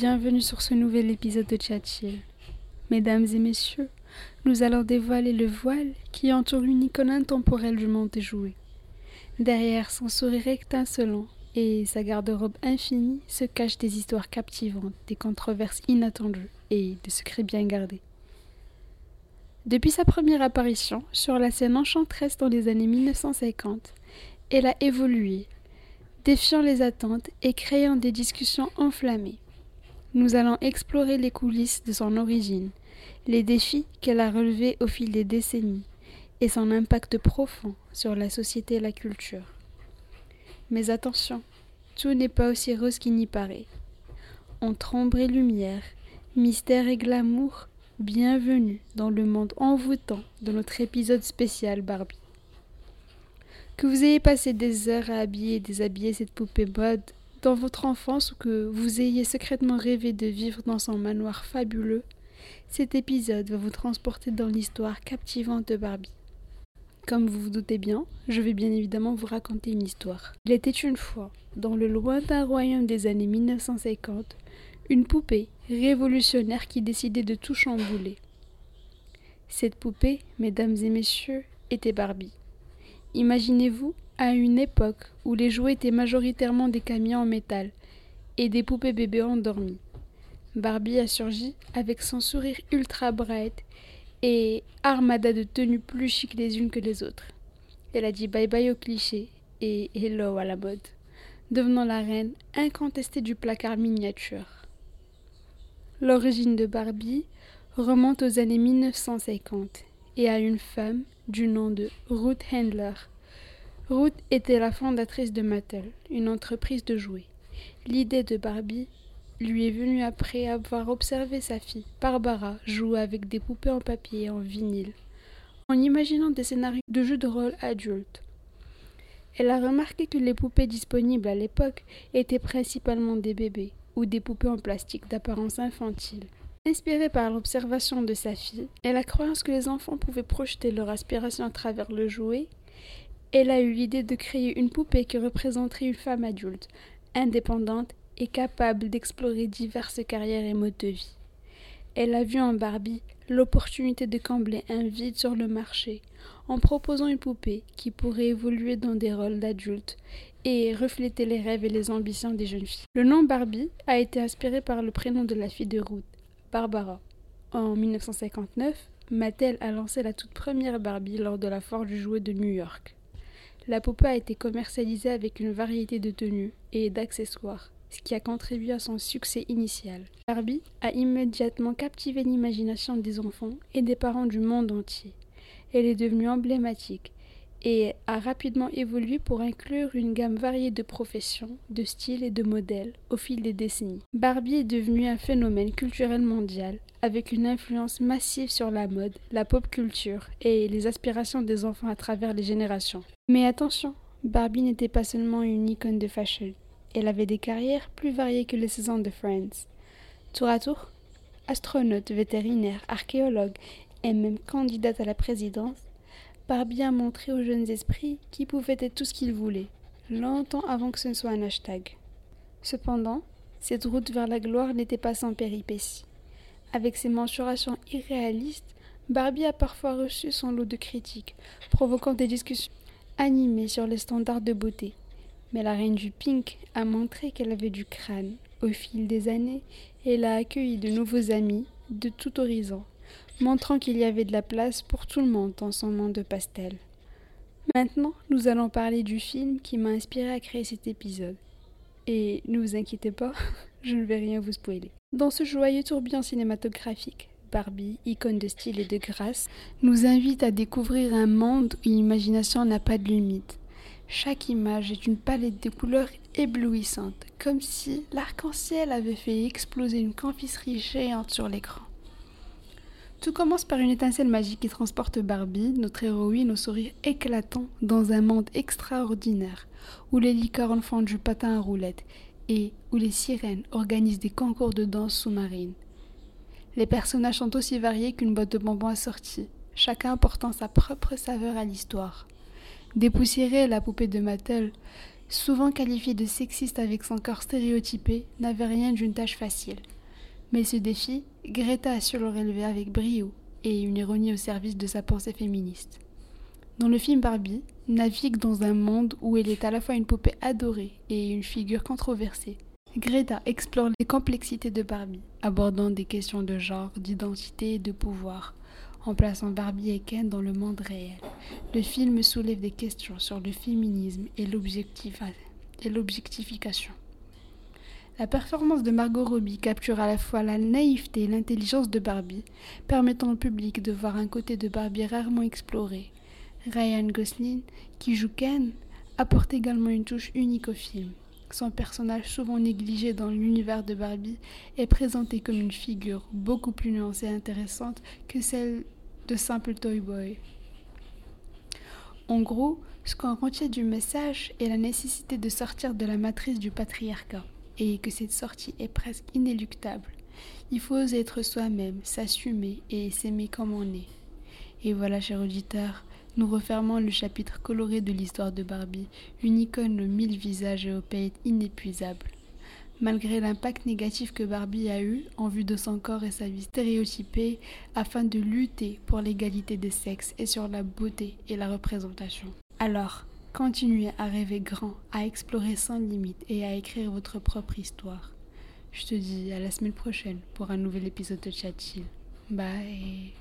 bienvenue sur ce nouvel épisode de Chill. Mesdames et messieurs, nous allons dévoiler le voile qui entoure une icône intemporelle du monde des jouets. Derrière son sourire étincelant et sa garde-robe infinie se cachent des histoires captivantes, des controverses inattendues et des secrets bien gardés. Depuis sa première apparition sur la scène enchanteresse dans les années 1950, elle a évolué, défiant les attentes et créant des discussions enflammées. Nous allons explorer les coulisses de son origine, les défis qu'elle a relevés au fil des décennies et son impact profond sur la société et la culture. Mais attention, tout n'est pas aussi rose qu'il n'y paraît. Entre ombre et lumière, mystère et glamour, bienvenue dans le monde envoûtant de notre épisode spécial Barbie. Que vous ayez passé des heures à habiller et déshabiller cette poupée mode dans votre enfance ou que vous ayez secrètement rêvé de vivre dans son manoir fabuleux, cet épisode va vous transporter dans l'histoire captivante de Barbie. Comme vous vous doutez bien, je vais bien évidemment vous raconter une histoire. Il était une fois, dans le lointain royaume des années 1950, une poupée révolutionnaire qui décidait de tout chambouler. Cette poupée, mesdames et messieurs, était Barbie. Imaginez-vous à une époque où les jouets étaient majoritairement des camions en métal et des poupées bébés endormies. Barbie a surgi avec son sourire ultra bright et armada de tenues plus chic les unes que les autres. Elle a dit bye bye au cliché et hello à la mode, devenant la reine incontestée du placard miniature. L'origine de Barbie remonte aux années 1950 et à une femme du nom de Ruth Handler. Ruth était la fondatrice de Mattel, une entreprise de jouets. L'idée de Barbie lui est venue après avoir observé sa fille, Barbara, jouer avec des poupées en papier et en vinyle, en imaginant des scénarios de jeux de rôle adultes. Elle a remarqué que les poupées disponibles à l'époque étaient principalement des bébés ou des poupées en plastique d'apparence infantile. Inspirée par l'observation de sa fille et la croyance que les enfants pouvaient projeter leur aspiration à travers le jouet, elle a eu l'idée de créer une poupée qui représenterait une femme adulte, indépendante et capable d'explorer diverses carrières et modes de vie. Elle a vu en Barbie l'opportunité de combler un vide sur le marché en proposant une poupée qui pourrait évoluer dans des rôles d'adulte et refléter les rêves et les ambitions des jeunes filles. Le nom Barbie a été inspiré par le prénom de la fille de Ruth, Barbara. En 1959, Mattel a lancé la toute première Barbie lors de la foire du jouet de New York. La poupée a été commercialisée avec une variété de tenues et d'accessoires, ce qui a contribué à son succès initial. Barbie a immédiatement captivé l'imagination des enfants et des parents du monde entier. Elle est devenue emblématique et a rapidement évolué pour inclure une gamme variée de professions, de styles et de modèles au fil des décennies. Barbie est devenue un phénomène culturel mondial avec une influence massive sur la mode, la pop culture et les aspirations des enfants à travers les générations. Mais attention, Barbie n'était pas seulement une icône de fashion. Elle avait des carrières plus variées que les saisons de Friends. Tour à tour, astronaute, vétérinaire, archéologue et même candidate à la présidence, Barbie a montré aux jeunes esprits qui pouvaient être tout ce qu'ils voulaient, longtemps avant que ce ne soit un hashtag. Cependant, cette route vers la gloire n'était pas sans péripéties. Avec ses mensurations irréalistes, Barbie a parfois reçu son lot de critiques, provoquant des discussions animées sur les standards de beauté. Mais la reine du pink a montré qu'elle avait du crâne. Au fil des années, elle a accueilli de nouveaux amis de tout horizon, montrant qu'il y avait de la place pour tout le monde dans son monde de pastel. Maintenant, nous allons parler du film qui m'a inspiré à créer cet épisode. Et ne vous inquiétez pas, je ne vais rien vous spoiler. Dans ce joyeux tourbillon cinématographique, Barbie, icône de style et de grâce, nous invite à découvrir un monde où l'imagination n'a pas de limite. Chaque image est une palette de couleurs éblouissantes, comme si l'arc-en-ciel avait fait exploser une confiserie géante sur l'écran. Tout commence par une étincelle magique qui transporte Barbie, notre héroïne, au sourire éclatant dans un monde extraordinaire, où les licornes font du patin à roulettes et où les sirènes organisent des concours de danse sous-marine. Les personnages sont aussi variés qu'une boîte de bonbons assortie, chacun apportant sa propre saveur à l'histoire. Dépoussiérer la poupée de Mattel souvent qualifiée de sexiste avec son corps stéréotypé, n'avait rien d'une tâche facile. Mais ce défi, Greta a su le relever avec brio et une ironie au service de sa pensée féministe. Dans le film Barbie, navigue dans un monde où elle est à la fois une poupée adorée et une figure controversée. Greta explore les complexités de Barbie, abordant des questions de genre, d'identité et de pouvoir, en plaçant Barbie et Ken dans le monde réel. Le film soulève des questions sur le féminisme et l'objectification. La performance de Margot Robbie capture à la fois la naïveté et l'intelligence de Barbie, permettant au public de voir un côté de Barbie rarement exploré. Ryan Gosling, qui joue Ken, apporte également une touche unique au film. Son personnage, souvent négligé dans l'univers de Barbie, est présenté comme une figure beaucoup plus nuancée et intéressante que celle de simple Toy Boy. En gros, ce qu'on retient du message est la nécessité de sortir de la matrice du patriarcat et que cette sortie est presque inéluctable. Il faut être soi-même, s'assumer et s'aimer comme on est. Et voilà, chers auditeurs, nous refermons le chapitre coloré de l'histoire de Barbie, une icône aux mille visages et aux paillettes inépuisables. Malgré l'impact négatif que Barbie a eu en vue de son corps et sa vie stéréotypée, afin de lutter pour l'égalité des sexes et sur la beauté et la représentation. Alors, Continuez à rêver grand, à explorer sans limite et à écrire votre propre histoire. Je te dis à la semaine prochaine pour un nouvel épisode de Chat Bye.